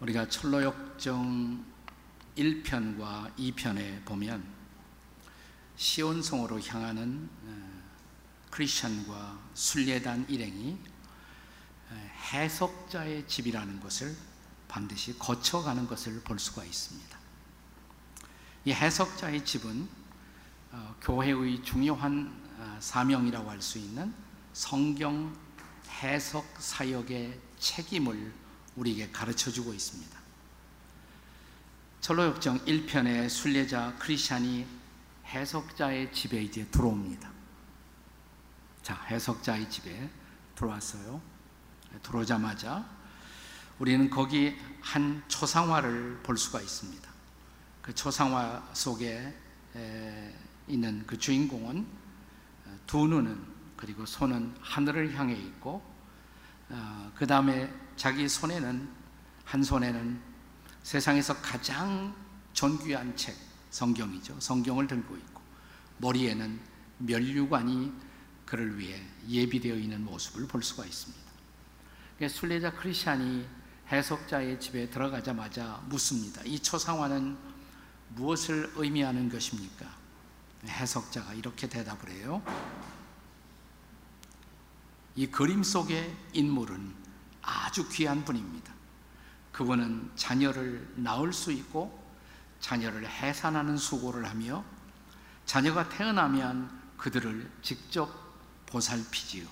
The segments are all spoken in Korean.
우리가 철로역정 1편과 2편에 보면 시온성으로 향하는 어, 크리스천과 순례단 일행이 어, 해석자의 집이라는 것을 반드시 거쳐가는 것을 볼 수가 있습니다. 이 해석자의 집은 어, 교회의 중요한 사명이라고 할 수 있는 성경 해석 사역의 책임을 우리에게 가르쳐 주고 있습니다. 철로역정 1편의 순례자 크리스찬이 해석자의 집에 이제 들어옵니다. 자, 해석자의 집에 들어왔어요. 들어오자마자 우리는 거기 한 초상화를 볼 수가 있습니다. 그 초상화 속에 있는 그 주인공은 두 눈은 그리고 손은 하늘을 향해 있고 어, 그 다음에 자기 손에는 한 손에는 세상에서 가장 존귀한 책 성경이죠. 성경을 들고 있고 머리에는 면류관이 그를 위해 예비되어 있는 모습을 볼 수가 있습니다. 순례자 크리스찬이 해석자의 집에 들어가자마자 묻습니다. 이 초상화는 무엇을 의미하는 것입니까? 해석자가 이렇게 대답을 해요. 이 그림 속의 인물은 아주 귀한 분입니다. 그분은 자녀를 낳을 수 있고 자녀를 해산하는 수고를 하며 자녀가 태어나면 그들을 직접 보살피지요.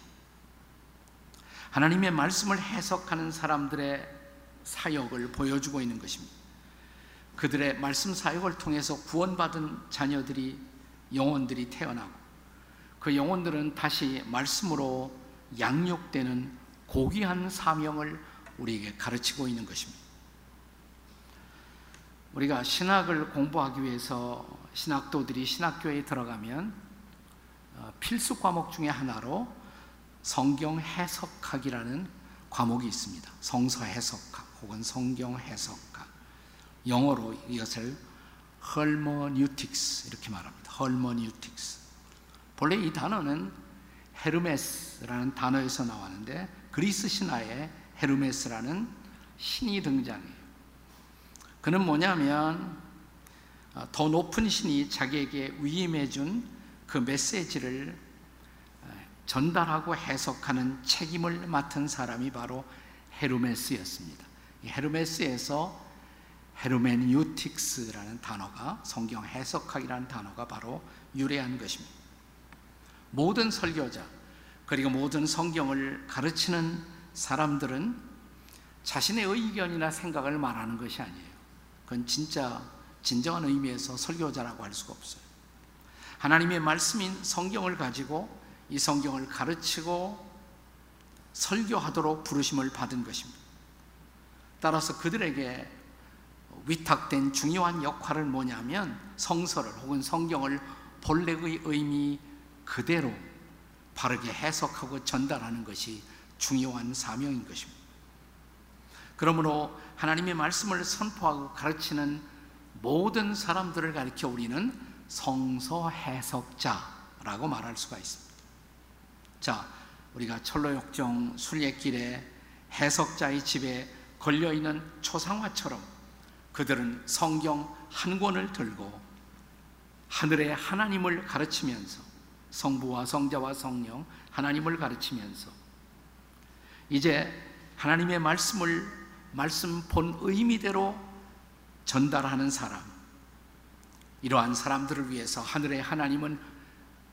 하나님의 말씀을 해석하는 사람들의 사역을 보여주고 있는 것입니다. 그들의 말씀 사역을 통해서 구원받은 자녀들이 영혼들이 태어나고 그 영혼들은 다시 말씀으로 양육되는 고귀한 사명을 우리에게 가르치고 있는 것입니다. 우리가 신학을 공부하기 위해서 신학도들이 신학교에 들어가면 어, 필수 과목 중에 하나로 성경 해석학이라는 과목이 있습니다. 성서 해석학 혹은 성경 해석학. 영어로 이것을 헐머뉴틱스 이렇게 말합니다. 헐머뉴틱스. 본래 이 단어는 헤르메스라는 단어에서 나왔는데 그리스 신화에 헤르메스라는 신이 등장해요. 그는 뭐냐면 어, 더 높은 신이 자기에게 위임해 준 그 메시지를 어, 전달하고 해석하는 책임을 맡은 사람이 바로 헤르메스였습니다. 헤르메스에서 헤르메뉴틱스라는 단어가 성경 해석학이라는 단어가 바로 유래한 것입니다. 모든 설교자 그리고 모든 성경을 가르치는 사람들은 자신의 의견이나 생각을 말하는 것이 아니에요. 그건 진짜 진정한 의미에서 설교자라고 할 수가 없어요. 하나님의 말씀인 성경을 가지고 이 성경을 가르치고 설교하도록 부르심을 받은 것입니다. 따라서 그들에게 위탁된 중요한 역할을 뭐냐면 성서를 혹은 성경을 본래의 의미 그대로 바르게 해석하고 전달하는 것이 중요한 사명인 것입니다. 그러므로 하나님의 말씀을 선포하고 가르치는 모든 사람들을 가리켜 우리는 성서 해석자라고 말할 수가 있습니다. 자, 우리가 철로역정 순례길에 해석자의 집에 걸려 있는 초상화처럼 그들은 성경 한 권을 들고 하늘의 하나님을 가르치면서 성부와 성자와 성령 하나님을 가르치면서 이제 하나님의 말씀을 말씀 본 의미대로 전달하는 사람 이러한 사람들을 위해서 하늘의 하나님은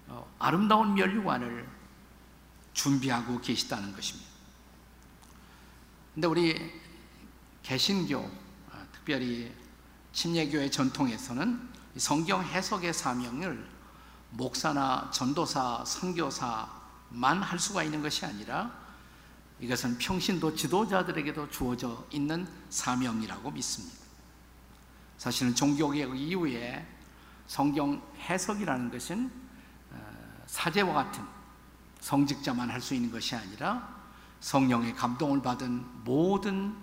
어, 아름다운 멸류관을 준비하고 계시다는 것입니다. 근데 우리 개신교 어, 특별히 침례교의 전통에서는 성경 해석의 사명을 목사나 전도사, 선교사만 할 수가 있는 것이 아니라 이것은 평신도 지도자들에게도 주어져 있는 사명이라고 믿습니다. 사실은 종교개혁 이후에 성경 해석이라는 것은 어, 사제와 같은 성직자만 할 수 있는 것이 아니라 성령의 감동을 받은 모든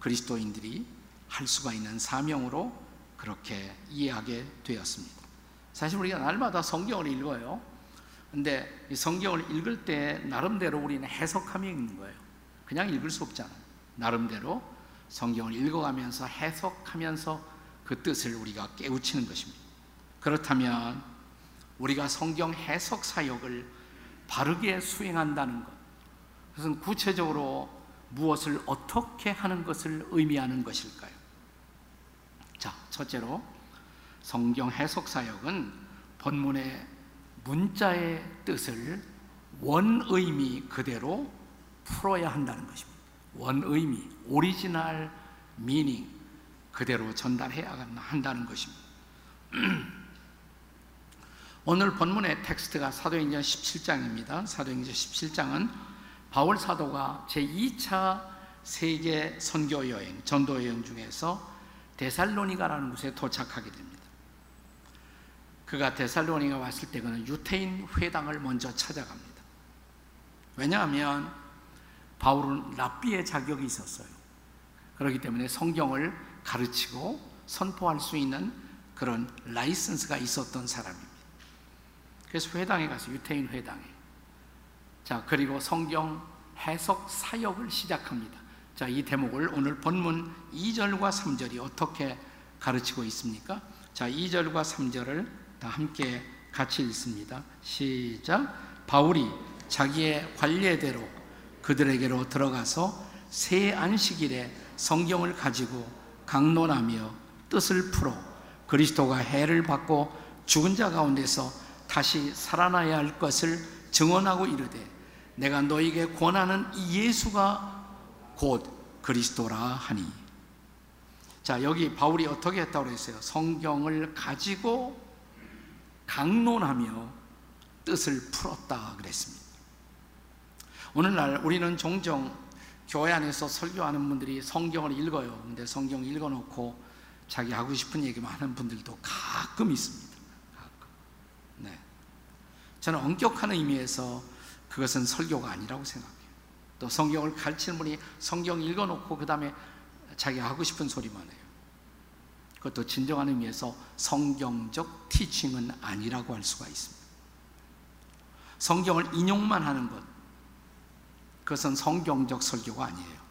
그리스도인들이 할 수가 있는 사명으로 그렇게 이해하게 되었습니다. 사실 우리가 날마다 성경을 읽어요. 근데 성경을 읽을 때 나름대로 우리는 해석하며 읽는 거예요. 그냥 읽을 수 없잖아요. 나름대로 성경을 읽어가면서 해석하면서 그 뜻을 우리가 깨우치는 것입니다. 그렇다면 우리가 성경 해석 사역을 바르게 수행한다는 것, 그것은 구체적으로 무엇을 어떻게 하는 것을 의미하는 것일까요? 자, 첫째로 성경 해석 사역은 본문의 문자의 뜻을 원의미 그대로 풀어야 한다는 것입니다. 원의미, original meaning 그대로 전달해야 한다는 것입니다. 오늘 본문의 텍스트가 사도행전 17장입니다. 사도행전 17장은 바울 사도가 제2차 세계 선교 여행, 전도 여행 중에서 데살로니가라는 곳에 도착하게 됩니다. 그가 데살로니가 왔을 때 그는 유태인 회당을 먼저 찾아갑니다. 왜냐하면 바울은 랍비의 자격이 있었어요. 그렇기 때문에 성경을 가르치고 선포할 수 있는 그런 라이선스가 있었던 사람입니다. 그래서 회당에 가서 유태인 회당에 자 그리고 성경 해석 사역을 시작합니다. 자, 이 대목을 오늘 본문 2절과 3절이 어떻게 가르치고 있습니까? 자, 2절과 3절을 다 함께 같이 읽습니다. 시작. 바울이 자기의 관례대로 그들에게로 들어가서 새 안식일에 성경을 가지고 강론하며 뜻을 풀어 그리스도가 해를 받고 죽은 자 가운데서 다시 살아나야 할 것을 증언하고 이르되 내가 너에게 권하는 이 예수가 곧 그리스도라 하니. 자, 여기 바울이 어떻게 했다고 그랬어요? 성경을 가지고 강론하며 뜻을 풀었다 그랬습니다. 오늘날 우리는 종종 교회 안에서 설교하는 분들이 성경을 읽어요. 근데 성경 읽어놓고 자기 하고 싶은 얘기만 하는 분들도 가끔 있습니다. 가끔. 네. 저는 엄격한 의미에서 그것은 설교가 아니라고 생각해요. 또 성경을 가르치는 분이 성경 읽어놓고 그 다음에 자기 하고 싶은 소리만 해요. 그것도 진정한 의미에서 성경적 티칭은 아니라고 할 수가 있습니다. 성경을 인용만 하는 것, 그것은 성경적 설교가 아니에요.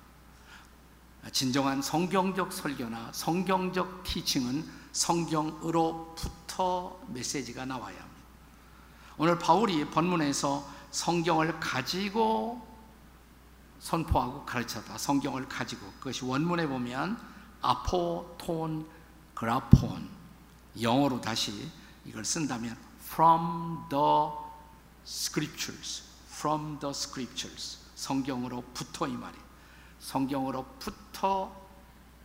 진정한 성경적 설교나 성경적 티칭은 성경으로부터 메시지가 나와야 합니다. 오늘 바울이 본문에서 성경을 가지고 선포하고 가르쳤다. 성경을 가지고 그것이 원문에 보면 아포톤 그라폰 영어로 다시 이걸 쓴다면 from the scriptures from the scriptures 성경으로부터 이 말이 성경으로부터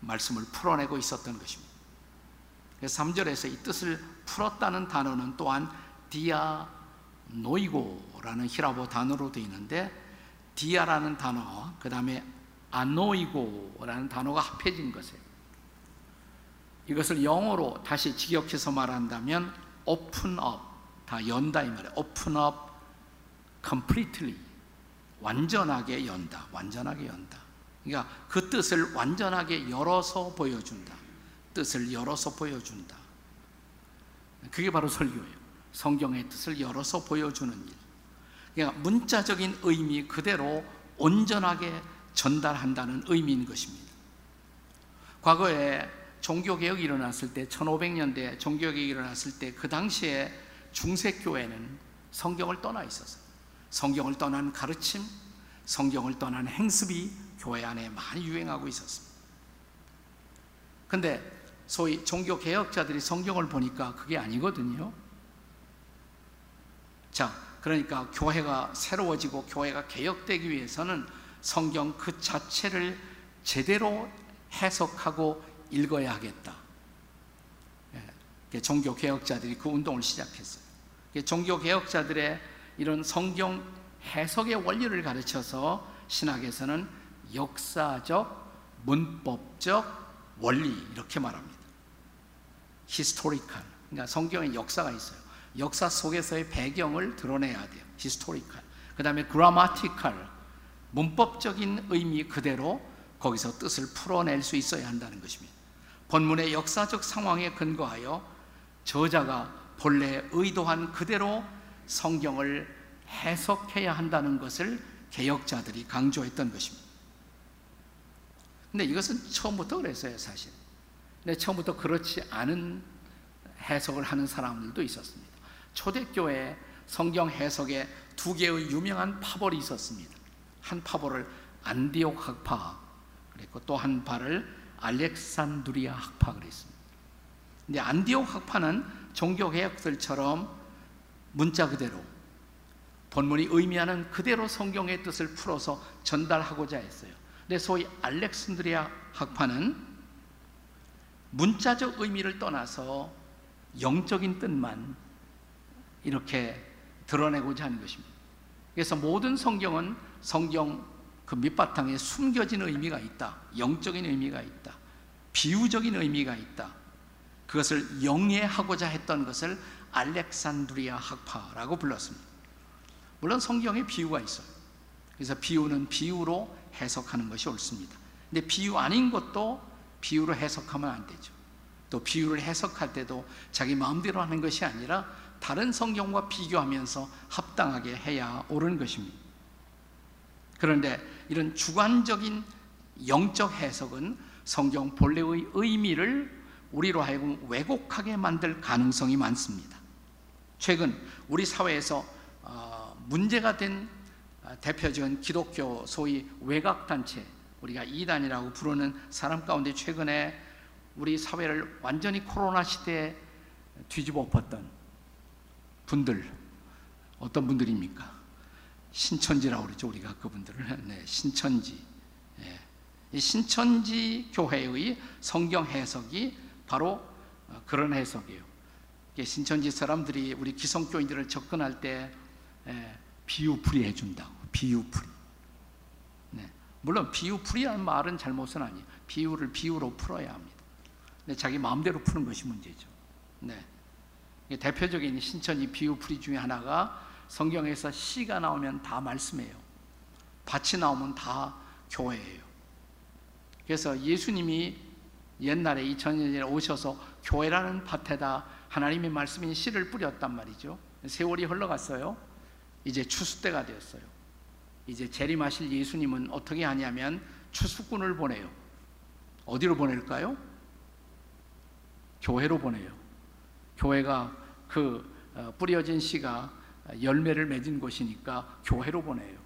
말씀을 풀어내고 있었던 것입니다. 그래서 3절에서 이 뜻을 풀었다는 단어는 또한 디아 노이고라는 히라보 단어로 되어 있는데 디아라는 단어와 그 다음에 아노이고라는 단어가 합해진 것이에요. 이것을 영어로 다시 직역해서 말한다면 open up, 다 연다 이 말이에요. open up completely, 완전하게 연다, 완전하게 연다. 그러니까 그 뜻을 완전하게 열어서 보여준다. 뜻을 열어서 보여준다. 그게 바로 설교예요. 성경의 뜻을 열어서 보여주는 일. 그러니까 문자적인 의미 그대로 온전하게 전달한다는 의미인 것입니다. 과거에 종교개혁이 일어났을 때 1500년대 종교개혁이 일어났을 때 그 당시에 중세교회는 성경을 떠나 있었어요. 성경을 떠난 가르침, 성경을 떠난 행습이 교회 안에 많이 유행하고 있었습니다. 근데 소위 종교개혁자들이 성경을 보니까 그게 아니거든요. 자, 그러니까 교회가 새로워지고 교회가 개혁되기 위해서는 성경 그 자체를 제대로 해석하고 읽어야 하겠다. 예, 종교 개혁자들이 그 운동을 시작했어요. 종교 개혁자들의 이런 성경 해석의 원리를 가르쳐서 신학에서는 역사적, 문법적 원리 이렇게 말합니다. historical. 그러니까 성경에 역사가 있어요. 역사 속에서의 배경을 드러내야 돼요. historical. 그 다음에 grammatical. 문법적인 의미 그대로 거기서 뜻을 풀어낼 수 있어야 한다는 것입니다. 본문의 역사적 상황에 근거하여 저자가 본래 의도한 그대로 성경을 해석해야 한다는 것을 개혁자들이 강조했던 것입니다. 근데 이것은 처음부터 그랬어요, 사실. 근데 처음부터 그렇지 않은 해석을 하는 사람들도 있었습니다. 초대교회 성경 해석에 두 개의 유명한 파벌이 있었습니다. 한 파벌을 안디옥 학파 그랬고 또 한 파를 알렉산드리아 학파 그랬습니다. 근데 안디옥 학파는 종교 개혁들처럼 문자 그대로 본문이 의미하는 그대로 성경의 뜻을 풀어서 전달하고자 했어요. 근데 소위 알렉산드리아 학파는 문자적 의미를 떠나서 영적인 뜻만 이렇게 드러내고자 하는 것입니다. 그래서 모든 성경은 성경 그 밑바탕에 숨겨진 의미가 있다. 영적인 의미가 있다. 비유적인 의미가 있다. 그것을 영예하고자 했던 것을 알렉산드리아 학파라고 불렀습니다. 물론 성경에 비유가 있어요. 그래서 비유는 비유로 해석하는 것이 옳습니다. 근데 비유 아닌 것도 비유로 해석하면 안 되죠. 또 비유를 해석할 때도 자기 마음대로 하는 것이 아니라 다른 성경과 비교하면서 합당하게 해야 옳은 것입니다. 그런데 이런 주관적인 영적 해석은 성경 본래의 의미를 우리로 하여금 왜곡하게 만들 가능성이 많습니다. 최근 우리 사회에서 어, 문제가 된 어, 대표적인 기독교 소위 외곽단체 우리가 이단이라고 부르는 사람 가운데 최근에 우리 사회를 완전히 코로나 시대에 뒤집어 엎었던 분들 어떤 분들입니까? 신천지라고 그러죠 우리가 그분들을. 네, 신천지. 예. 이 신천지 교회의 성경 해석이 바로 어, 그런 해석이에요. 신천지 사람들이 우리 기성교인들을 접근할 때 예, 비유풀이 해준다고 비유풀이. 네. 물론 비유풀이라는 말은 잘못은 아니에요. 비유를 비유로 풀어야 합니다. 근데 자기 마음대로 푸는 것이 문제죠. 네. 대표적인 신천지 비유풀이 중에 하나가 성경에서 시가 나오면 다 말씀이에요. 밭이 나오면 다 교회예요. 그래서 예수님이 옛날에 2000년 전에 오셔서 교회라는 밭에다 하나님의 말씀인 씨를 뿌렸단 말이죠. 세월이 흘러갔어요. 이제 추수 때가 되었어요. 이제 재림하실 예수님은 어떻게 하냐면 추수꾼을 보내요. 어디로 보낼까요? 교회로 보내요. 교회가 그 어, 뿌려진 씨가 열매를 맺은 곳이니까 교회로 보내요.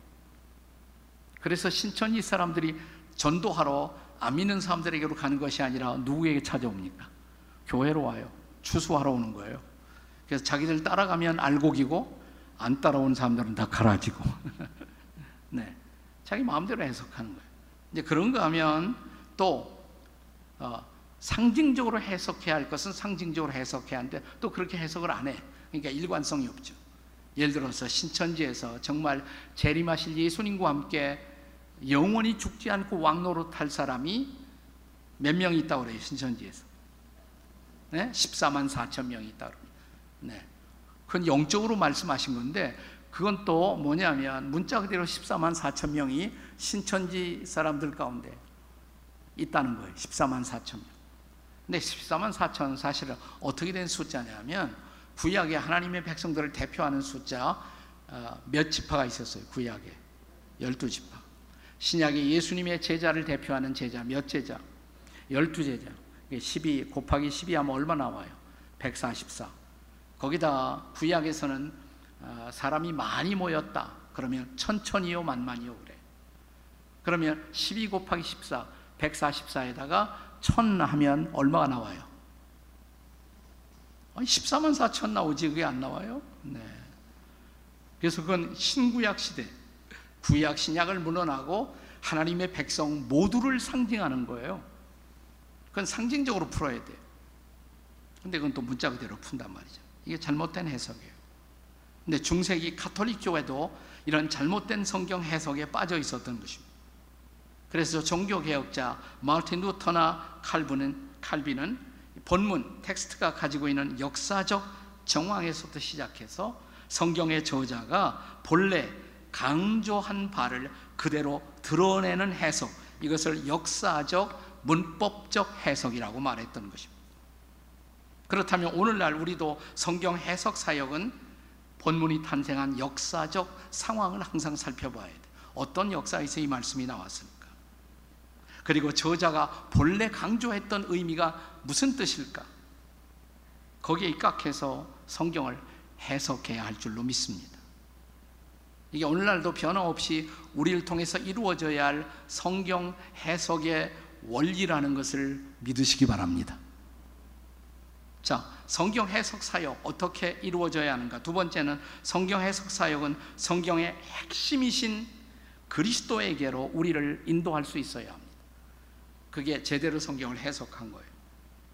그래서 신천지 사람들이 전도하러 안 믿는 사람들에게로 가는 것이 아니라 누구에게 찾아옵니까? 교회로 와요. 추수하러 오는 거예요. 그래서 자기들 따라가면 알곡이고 안 따라온 사람들은 다 가라지고. 네. 자기 마음대로 해석하는 거예요. 이제 그런 거 하면 또 어, 상징적으로 해석해야 할 것은 상징적으로 해석해야 하는데 또 그렇게 해석을 안 해. 그러니까 일관성이 없죠. 예를 들어서 신천지에서 정말 재림하실 예수님과 함께 영원히 죽지 않고 왕노릇할 사람이 몇명 있다고 그래요, 신천지에서. 네? 14만 4천 명이 있다고 그래요. 네. 그건 영적으로 말씀하신 건데, 그건 또 뭐냐면, 문자 그대로 14만 4천 명이 신천지 사람들 가운데 있다는 거예요. 14만 4천 명. 근데 14만 4천 사실은 어떻게 된 숫자냐면, 구약에 하나님의 백성들을 대표하는 숫자 어, 몇 지파가 있었어요. 구약에 열두 지파. 신약에 예수님의 제자를 대표하는 제자 몇 제자? 열두 제자. 12 곱하기 12 하면 얼마 나와요? 144. 거기다 구약에서는 어, 사람이 많이 모였다. 그러면 천천히요 만만이요 그래. 그러면 12 곱하기 14, 144에다가 천 하면 얼마가 나와요? 14만 4천 나오지 그게 안 나와요? 네. 그래서 그건 신구약 시대 구약 신약을 물론하고 하나님의 백성 모두를 상징하는 거예요. 그건 상징적으로 풀어야 돼요. 근데 그건 또 문자 그대로 푼단 말이죠. 이게 잘못된 해석이에요. 근데 중세기 카톨릭 교회도 이런 잘못된 성경 해석에 빠져 있었던 것입니다. 그래서 종교 개혁자 마르틴 루터나 칼빈은 본문 텍스트가 가지고 있는 역사적 정황에서부터 시작해서 성경의 저자가 본래 강조한 바를 그대로 드러내는 해석 이것을 역사적 문법적 해석이라고 말했던 것입니다. 그렇다면 오늘날 우리도 성경 해석 사역은 본문이 탄생한 역사적 상황을 항상 살펴봐야 돼. 어떤 역사에서 이 말씀이 나왔습니까? 그리고 저자가 본래 강조했던 의미가 무슨 뜻일까? 거기에 입각해서 성경을 해석해야 할 줄로 믿습니다. 이게 오늘날도 변함없이 우리를 통해서 이루어져야 할 성경 해석의 원리라는 것을 믿으시기 바랍니다. 자, 성경 해석 사역 어떻게 이루어져야 하는가? 두 번째는 성경 해석 사역은 성경의 핵심이신 그리스도에게로 우리를 인도할 수 있어야 합니다. 그게 제대로 성경을 해석한 거예요.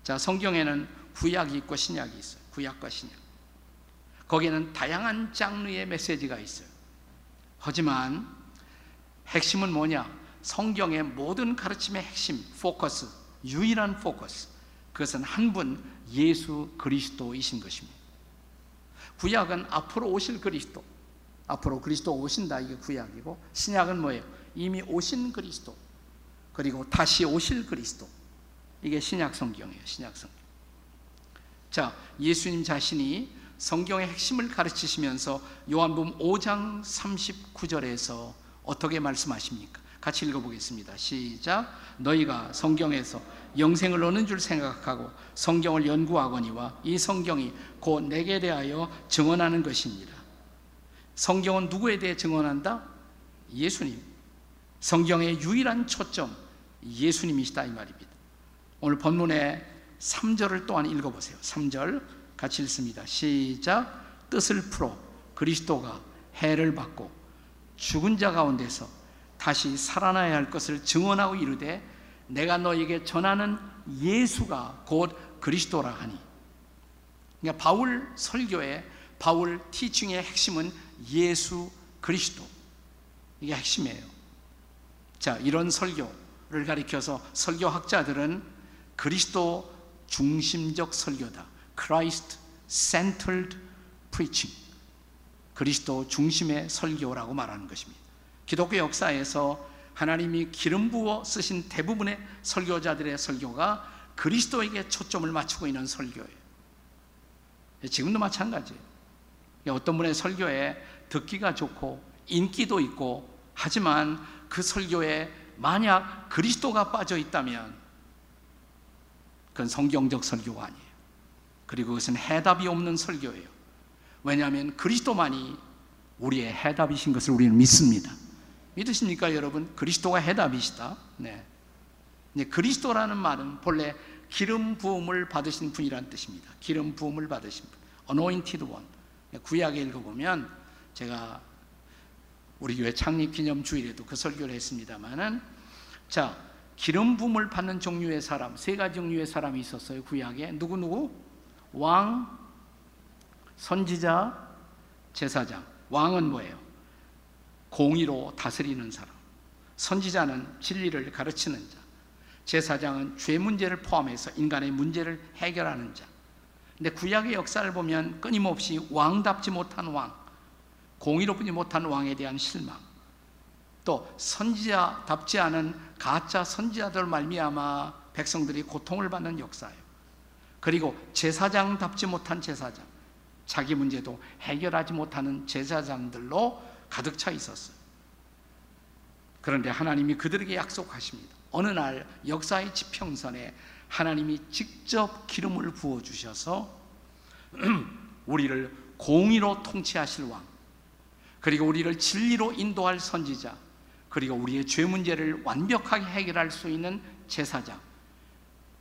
자, 성경에는 구약이 있고 신약이 있어요. 구약과 신약. 거기에는 다양한 장르의 메시지가 있어요. 하지만 핵심은 뭐냐? 성경의 모든 가르침의 핵심, 포커스, 유일한 포커스. 그것은 한 분 예수 그리스도이신 것입니다. 구약은 앞으로 오실 그리스도. 앞으로 그리스도 오신다 이게 구약이고 신약은 뭐예요? 이미 오신 그리스도. 그리고 다시 오실 그리스도. 이게 신약 성경이에요. 신약 성경. 자, 예수님 자신이 성경의 핵심을 가르치시면서 요한복음 5장 39절에서 어떻게 말씀하십니까? 같이 읽어보겠습니다. 시작. 너희가 성경에서 영생을 얻는 줄 생각하고 성경을 연구하거니와 이 성경이 곧 내게 대하여 증언하는 것입니다. 성경은 누구에 대해 증언한다? 예수님. 성경의 유일한 초점 예수님이시다 이 말입니다. 오늘 본문의 3절을 또한 읽어보세요. 3절 같이 읽습니다. 시작. 뜻을 풀어 그리스도가 해를 받고 죽은 자 가운데서 다시 살아나야 할 것을 증언하고 이르되 내가 너에게 전하는 예수가 곧 그리스도라 하니. 그러니까 바울 설교의 바울 티칭의 핵심은 예수 그리스도. 이게 핵심이에요. 자, 이런 설교를 가리켜서 설교학자들은 그리스도 중심적 설교다. Christ centered preaching. 그리스도 중심의 설교라고 말하는 것입니다. 기독교 역사에서 하나님이 기름 부어 쓰신 대부분의 설교자들의 설교가 그리스도에게 초점을 맞추고 있는 설교예요. 지금도 마찬가지예요. 어떤 분의 설교에 듣기가 좋고 인기도 있고 하지만 그 설교에 만약 그리스도가 빠져 있다면 그건 성경적 설교가 아니에요. 그리고 그것은 해답이 없는 설교예요. 왜냐하면 그리스도만이 우리의 해답이신 것을 우리는 믿습니다. 믿으십니까, 여러분? 그리스도가 해답이시다. 네. 네, 그리스도라는 말은 본래 기름 부음을 받으신 분이란 뜻입니다. 기름 부음을 받으신 분. anointed one. 네, 구약에 읽어보면 제가 우리 교회 창립 기념 주일에도 그 설교를 했습니다만은 자, 기름 부음을 받는 종류의 사람, 세 가지 종류의 사람이 있었어요. 구약에. 누구 누구? 왕, 선지자, 제사장. 왕은 뭐예요? 공의로 다스리는 사람. 선지자는 진리를 가르치는 자. 제사장은 죄 문제를 포함해서 인간의 문제를 해결하는 자. 근데 구약의 역사를 보면 끊임없이 왕답지 못한 왕, 공의롭지 못한 왕에 대한 실망, 또 선지자답지 않은 가짜 선지자들 말미암아 백성들이 고통을 받는 역사예요. 그리고 제사장답지 못한 제사장, 자기 문제도 해결하지 못하는 제사장들로 가득 차 있었어요. 그런데 하나님이 그들에게 약속하십니다. 어느 날 역사의 지평선에 하나님이 직접 기름을 부어 주셔서 우리를 공의로 통치하실 왕, 그리고 우리를 진리로 인도할 선지자, 그리고 우리의 죄 문제를 완벽하게 해결할 수 있는 제사장.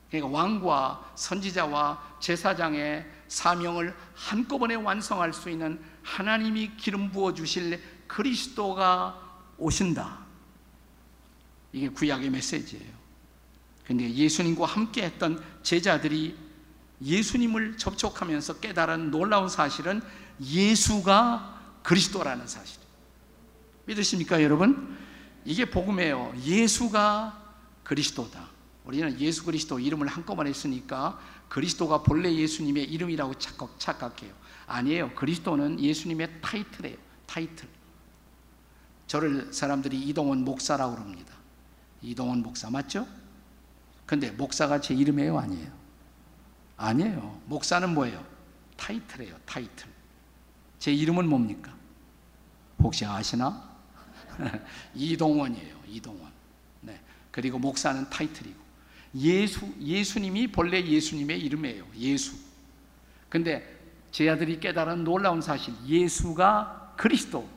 그러니까 왕과 선지자와 제사장의 사명을 한꺼번에 완성할 수 있는 하나님이 기름 부어 주실 그리스도가 오신다. 이게 구약의 메시지예요. 근데 예수님과 함께 했던 제자들이 예수님을 접촉하면서 깨달은 놀라운 사실은 예수가 그리스도라는 사실. 믿으십니까, 여러분? 이게 복음이에요. 예수가 그리스도다. 우리는 예수 그리스도 이름을 한꺼번에 쓰니까 그리스도가 본래 예수님의 이름이라고 착각, 착각해요. 아니에요. 그리스도는 예수님의 타이틀이에요. 타이틀. 저를 사람들이 이동원 목사라고 그럽니다. 이동원 목사 맞죠? 근데 목사가 제 이름이에요, 아니에요? 아니에요. 목사는 뭐예요? 타이틀이에요, 타이틀. 제 이름은 뭡니까? 혹시 아시나? 이동원이에요, 이동원. 네. 그리고 목사는 타이틀이고 예수 예수님이 본래 예수님의 이름이에요. 예수. 근데 제 아들이 깨달은 놀라운 사실 예수가 그리스도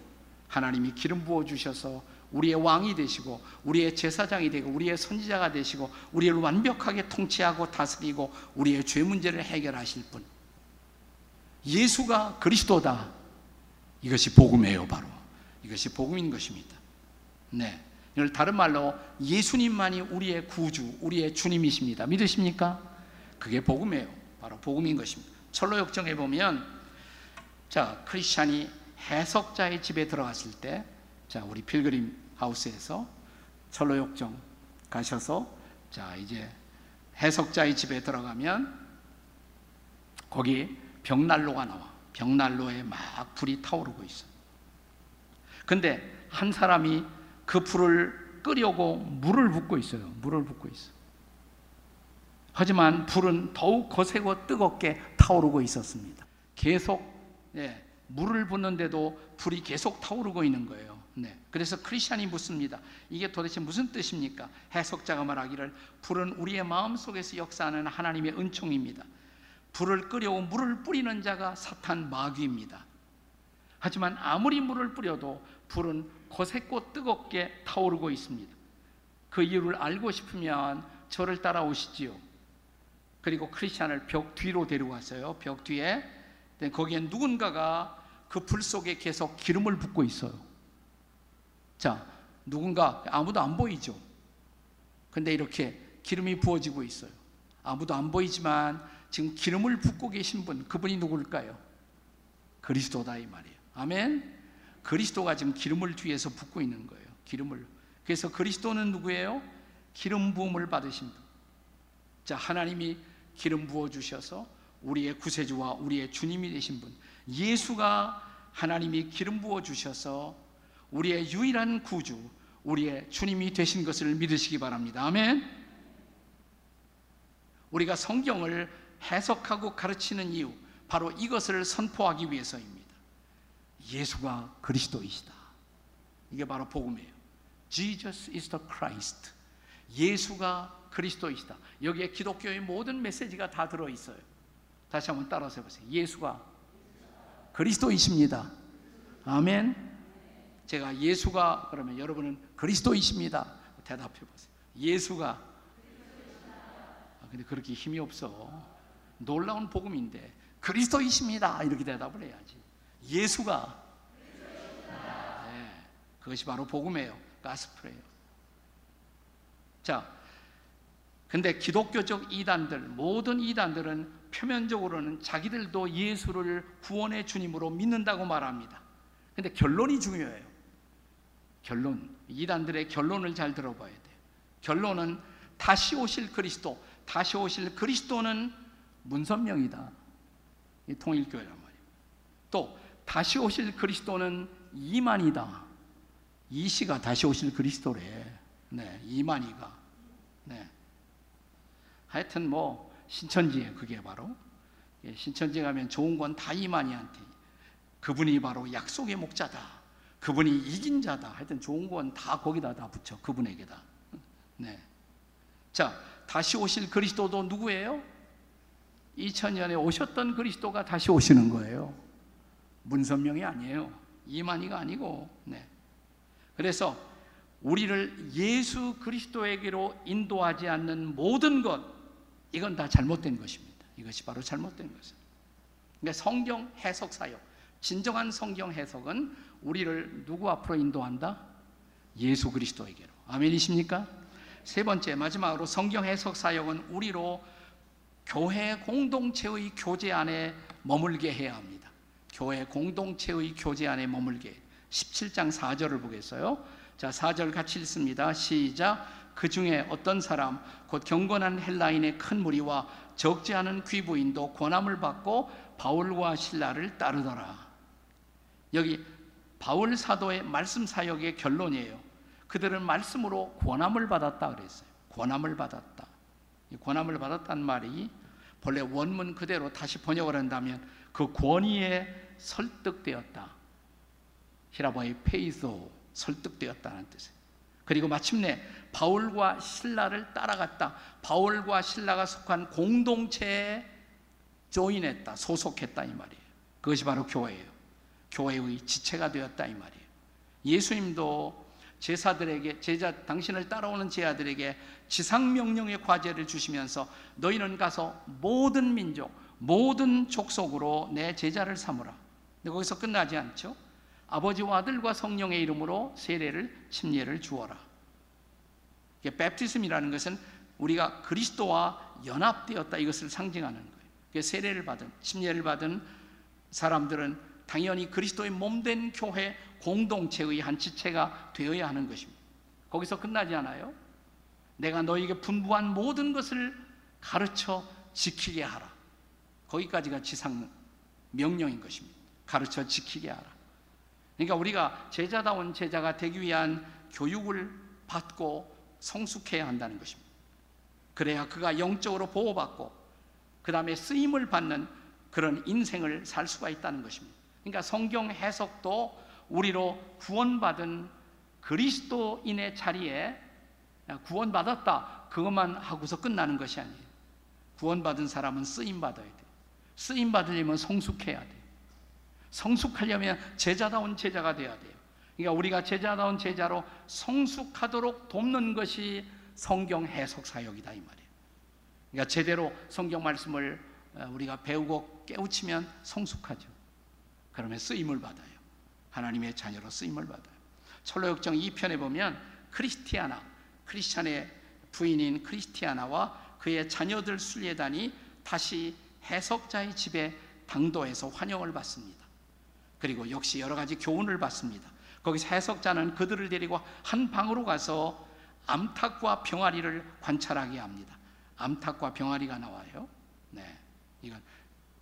하나님이 기름 부어 주셔서 우리의 왕이 되시고 우리의 제사장이 되고 우리의 선지자가 되시고 우리를 완벽하게 통치하고 다스리고 우리의 죄 문제를 해결하실 분 예수가 그리스도다 이것이 복음이에요 바로 이것이 복음인 것입니다. 네. 이걸 다른 말로 예수님만이 우리의 구주 우리의 주님이십니다. 믿으십니까? 그게 복음이에요. 바로 복음인 것입니다. 철로 역정에 보면 자 크리스찬이 해석자의 집에 들어갔을 때 자 우리 필그림 하우스에서 철로 역정 가셔서 자 이제 해석자의 집에 들어가면 거기 벽난로가 나와. 벽난로에 막 불이 타오르고 있어 근데 한 사람이 그 불을 끄려고 물을 붓고 있어요 물을 붓고 있어 하지만 불은 더욱 거세고 뜨겁게 타오르고 있었습니다 계속 예, 물을 붓는데도 불이 계속 타오르고 있는 거예요 네. 그래서 크리스천이 묻습니다. 이게 도대체 무슨 뜻입니까? 해석자가 말하기를 불은 우리의 마음 속에서 역사하는 하나님의 은총입니다. 불을 끄려고 물을 뿌리는 자가 사탄 마귀입니다. 하지만 아무리 물을 뿌려도 불은 거셌고 뜨겁게 타오르고 있습니다. 그 이유를 알고 싶으면 저를 따라오시지요. 그리고 크리스찬을 벽 뒤로 데려갔어요. 벽 뒤에. 거기에 누군가가 그 불 속에 계속 기름을 붓고 있어요. 자, 누군가 아무도 안 보이죠. 근데 이렇게 기름이 부어지고 있어요. 아무도 안 보이지만 지금 기름을 붓고 계신 분, 그분이 누굴까요? 그리스도다 이 말이에요. 아멘. 그리스도가 지금 기름을 뒤에서 붓고 있는 거예요. 기름을. 그래서 그리스도는 누구예요? 기름 부음을 받으신 분. 자, 하나님이 기름 부어 주셔서 우리의 구세주와 우리의 주님이 되신 분. 예수가 하나님이 기름 부어 주셔서 우리의 유일한 구주, 우리의 주님이 되신 것을 믿으시기 바랍니다. 아멘. 우리가 성경을 해석하고 가르치는 이유, 바로 이것을 선포하기 위해서입니다. 예수가 그리스도이시다. 이게 바로 복음이에요. Jesus is the Christ. 예수가 그리스도이시다. 여기에 기독교의 모든 메시지가 다 들어 있어요. 다시 한번 따라서 해보세요. 예수가 그리스도이십니다. 아멘. 제가 예수가 그러면 여러분은 그리스도이십니다. 대답해 보세요. 예수가 아, 근데 그렇게 힘이 없어. 놀라운 복음인데 그리스도이십니다. 이렇게 대답을 해야지. 예수가 네, 그것이 바로 복음이에요. 가스프예요. 자, 근데 기독교적 이단들 모든 이단들은 표면적으로는 자기들도 예수를 구원의 주님으로 믿는다고 말합니다. 근데 결론이 중요해요. 결론, 이단들의 결론을 잘 들어봐야 돼요. 결론은 다시 오실 그리스도, 다시 오실 그리스도는 문선명이다. 이 통일교회란 말이에요. 또 다시 오실 그리스도는 이만이다. 이시가 다시 오실 그리스도래. 네, 이만이가. 네. 하여튼 뭐 신천지에 그게 바로 예, 신천지 가면 좋은 건 다 이만희한테 그분이 바로 약속의 목자다. 그분이 이긴 자다. 하여튼 좋은 건 다 거기다 다 붙여. 그분에게다. 네. 자, 다시 오실 그리스도도 누구예요? 2000년에 오셨던 그리스도가 다시 오시는 거예요. 문선명이 아니에요. 이만희가 아니고, 네. 그래서 우리를 예수 그리스도에게로 인도하지 않는 모든 것, 이건 다 잘못된 것입니다. 이것이 바로 잘못된 것입니다. 그러니까 성경 해석 사역, 진정한 성경 해석은 우리를 누구 앞으로 인도한다? 예수 그리스도에게로. 아멘이십니까? 세 번째, 마지막으로 성경 해석 사역은 우리로 교회 공동체의 교제 안에 머물게 해야 합니다. 교회 공동체의 교제 안에 머물게. 17장 4절을 보겠어요. 자, 4절 같이 읽습니다. 시작. 그 중에 어떤 사람, 곧 경건한 헬라인의 큰 무리와 적지 않은 귀부인도 권함을 받고 바울과 신라를 따르더라. 여기 바울 사도의 말씀 사역의 결론이에요. 그들은 말씀으로 권함을 받았다 그랬어요. 권함을 받았다. 이 권함을 받았다는 말이 본래 원문 그대로 다시 번역을 한다면 그 권위에 설득되었다. 히라보의 페이소 설득되었다는 뜻이에요. 그리고 마침내 바울과 신라를 따라갔다. 바울과 신라가 속한 공동체에 조인했다. 소속했다 이 말이에요. 그것이 바로 교회예요. 교회의 지체가 되었다 이 말이에요. 예수님도 제사들에게 제자 당신을 따라오는 제자들에게 지상 명령의 과제를 주시면서 너희는 가서 모든 민족 모든 족속으로 내 제자를 삼으라. 근데 거기서 끝나지 않죠. 아버지와 아들과 성령의 이름으로 세례를 침례를 주어라. 이게 베프티즘이라는 것은 우리가 그리스도와 연합되었다 이것을 상징하는 거예요. 세례를 받은 침례를 받은 사람들은 당연히 그리스도의 몸된 교회 공동체의 한 지체가 되어야 하는 것입니다. 거기서 끝나지 않아요. 내가 너에게 분부한 모든 것을 가르쳐 지키게 하라. 거기까지가 지상 명령인 것입니다. 가르쳐 지키게 하라. 그러니까 우리가 제자다운 제자가 되기 위한 교육을 받고 성숙해야 한다는 것입니다. 그래야 그가 영적으로 보호받고 그 다음에 쓰임을 받는 그런 인생을 살 수가 있다는 것입니다. 그러니까 성경 해석도 우리로 구원받은 그리스도인의 자리에 구원받았다 그것만 하고서 끝나는 것이 아니에요. 구원받은 사람은 쓰임 받아야 돼. 쓰임 받으려면 성숙해야 돼. 성숙하려면 제자다운 제자가 돼야 돼요. 그러니까 우리가 제자다운 제자로 성숙하도록 돕는 것이 성경 해석 사역이다 이 말이에요. 그러니까 제대로 성경 말씀을 어, 우리가 배우고 깨우치면 성숙하죠. 그러면 쓰임을 받아요. 하나님의 자녀로 쓰임을 받아요. 철로역정 2편에 보면 크리스티아나, 크리스찬의 부인인 크리스티아나와 그의 자녀들 순례단이 다시 해석자의 집에 당도해서 환영을 받습니다. 그리고 역시 여러 가지 교훈을 받습니다. 거기서 해석자는 그들을 데리고 한 방으로 가서 암탉과 병아리를 관찰하게 합니다. 암탉과 병아리가 나와요. 네. 이건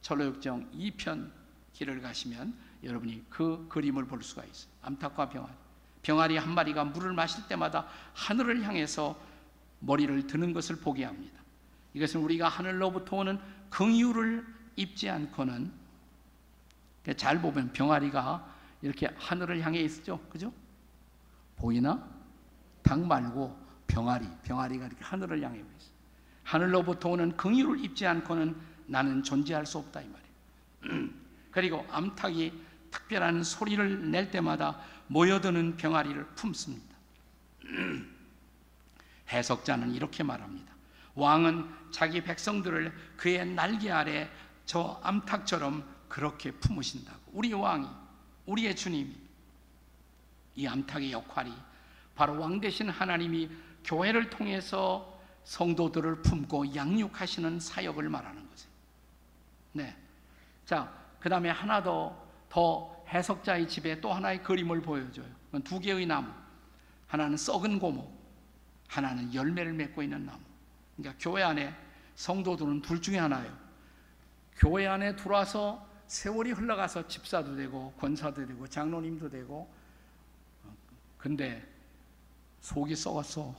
철로역정 2편 길을 가시면 여러분이 그 그림을 볼 수가 있어요. 암탉과 병아리. 병아리 한 마리가 물을 마실 때마다 하늘을 향해서 머리를 드는 것을 보게 합니다. 이것은 우리가 하늘로부터 오는 긍휼을 입지 않고는 잘 보면 병아리가 이렇게 하늘을 향해 있죠. 그죠? 보이나? 닭 말고 병아리, 병아리가 이렇게 하늘을 향해 있어. 하늘로부터 오는 긍휼을 입지 않고는 나는 존재할 수 없다 이 말이에요. 그리고 암탉이 특별한 소리를 낼 때마다 모여드는 병아리를 품습니다. 해석자는 이렇게 말합니다. 왕은 자기 백성들을 그의 날개 아래 저 암탉처럼 그렇게 품으신다고. 우리 왕이, 우리의 주님이 이 암탉의 역할이 바로 왕 대신 하나님이 교회를 통해서 성도들을 품고 양육하시는 사역을 말하는 거죠. 네. 자, 그 다음에 하나 더, 더 해석자의 집에 또 하나의 그림을 보여줘요. 두 개의 나무. 하나는 썩은 고목, 하나는 열매를 맺고 있는 나무. 그러니까 교회 안에 성도들은 둘 중에 하나예요. 교회 안에 들어와서 세월이 흘러가서 집사도 되고 권사도 되고 장로님도 되고 근데 속이 썩었어.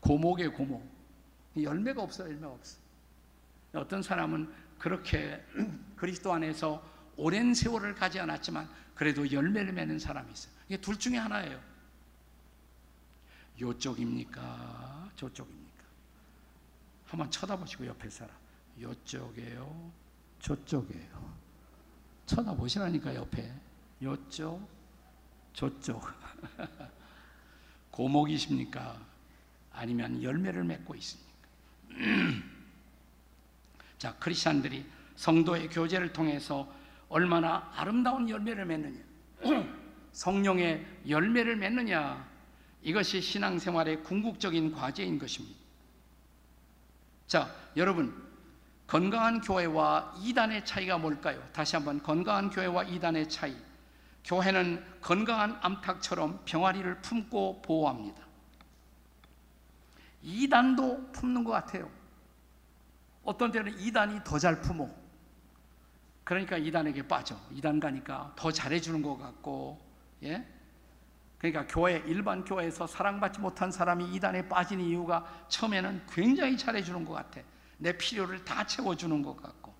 고목의 고목. 열매가 없어, 열매가 없어. 어떤 사람은 그렇게 그리스도 안에서 오랜 세월을 가지 않았지만 그래도 열매를 맺는 사람이 있어요. 이게 둘 중에 하나예요. 요쪽입니까? 저쪽입니까? 한번 쳐다보시고 옆에 사람. 요쪽이에요? 저쪽이에요? 쳐다보시라니까 옆에. 요쪽, 저쪽. 고목이십니까? 아니면 열매를 맺고 있습니까? 자, 크리스천들이 성도의 교제를 통해서 얼마나 아름다운 열매를 맺느냐. 성령의 열매를 맺느냐. 이것이 신앙생활의 궁극적인 과제인 것입니다. 자, 여러분, 건강한 교회와 이단의 차이가 뭘까요? 다시 한번 건강한 교회와 이단의 차이. 교회는 건강한 암탉처럼 병아리를 품고 보호합니다. 이단도 품는 것 같아요. 어떤 때는 이단이 더 잘 품어. 그러니까 이단에게 빠져. 이단 가니까 더 잘해주는 것 같고, 예? 그러니까 교회, 일반 교회에서 사랑받지 못한 사람이 이단에 빠진 이유가 처음에는 굉장히 잘해주는 것 같아. 내 필요를 다 채워주는 것 같고.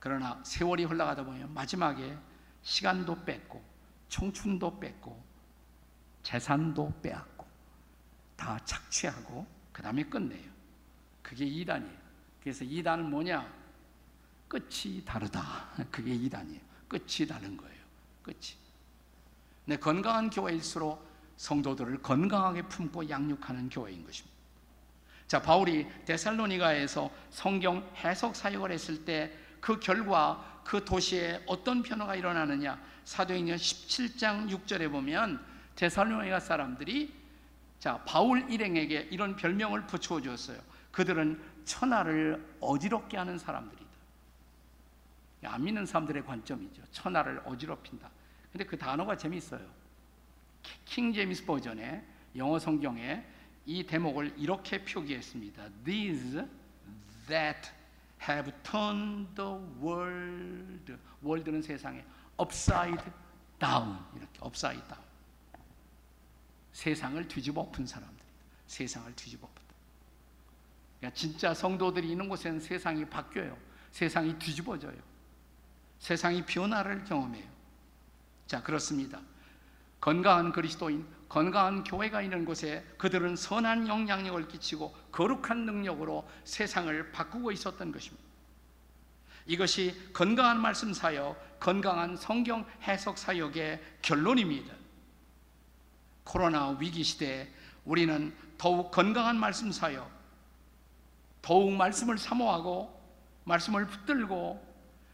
그러나 세월이 흘러가다 보면 마지막에 시간도 뺏고, 청춘도 뺏고, 재산도 빼앗고 다 착취하고 그 다음에 끝내요. 그게 이단이에요. 그래서 이단은 뭐냐? 끝이 다르다. 그게 이단이에요. 끝이 다른 거예요. 끝이. 네, 건강한 교회일수록 성도들을 건강하게 품고 양육하는 교회인 것입니다. 자, 바울이 데살로니가에서 성경 해석 사역을 했을 때 그 결과 그 도시에 어떤 변화가 일어나느냐? 사도행전 17장 6절에 보면 데살로니가 사람들이 자, 바울 일행에게 이런 별명을 붙여 주었어요. 그들은 천하를 어지럽게 하는 사람들이다. 안 믿는 사람들의 관점이죠. 천하를 어지럽힌다. 근데 그 단어가 재밌어요. 킹 제임스 버전의 영어 성경에 이 대목을 이렇게 표기했습니다. These that have turned the world, world는 세상에 upside down 이렇게 upside down. 세상을 뒤집어 엎은 사람들. 세상을 뒤집어 엎었다. 그러니까 진짜 성도들이 있는 곳에는 세상이 바뀌어요. 세상이 뒤집어져요. 세상이 변화를 경험해요. 자, 그렇습니다. 건강한 그리스도인, 건강한 교회가 있는 곳에 그들은 선한 영향력을 끼치고 거룩한 능력으로 세상을 바꾸고 있었던 것입니다. 이것이 건강한 말씀 사역, 건강한 성경 해석 사역의 결론입니다. 코로나 위기 시대에 우리는 더욱 건강한 말씀 사역, 더욱 말씀을 사모하고 말씀을 붙들고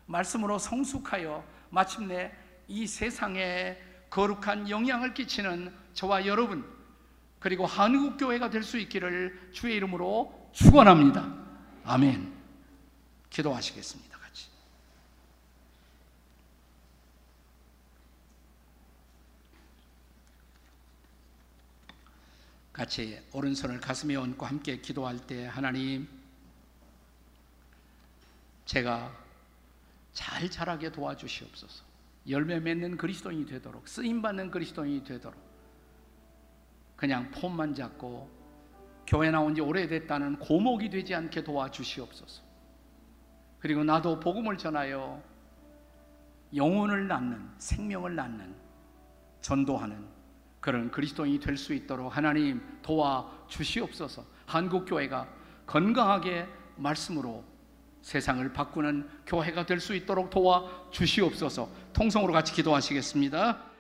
말씀으로 성숙하여 마침내 이 세상에 거룩한 영향을 끼치는 저와 여러분 그리고 한국 교회가 될 수 있기를 주의 이름으로 축원합니다. 아멘. 기도하시겠습니다. 같이. 같이 오른손을 가슴에 얹고 함께 기도할 때 하나님 제가 잘 자라게 도와주시옵소서. 열매 맺는 그리스도인이 되도록 쓰임 받는 그리스도인이 되도록 그냥 폼만 잡고 교회 나온 지 오래됐다는 고목이 되지 않게 도와주시옵소서. 그리고 나도 복음을 전하여 영혼을 낳는 생명을 낳는 전도하는 그런 그리스도인이 될 수 있도록 하나님 도와 주시옵소서. 한국 교회가 건강하게 말씀으로 세상을 바꾸는 교회가 될 수 있도록 도와 주시옵소서. 통성으로 같이 기도하시겠습니다.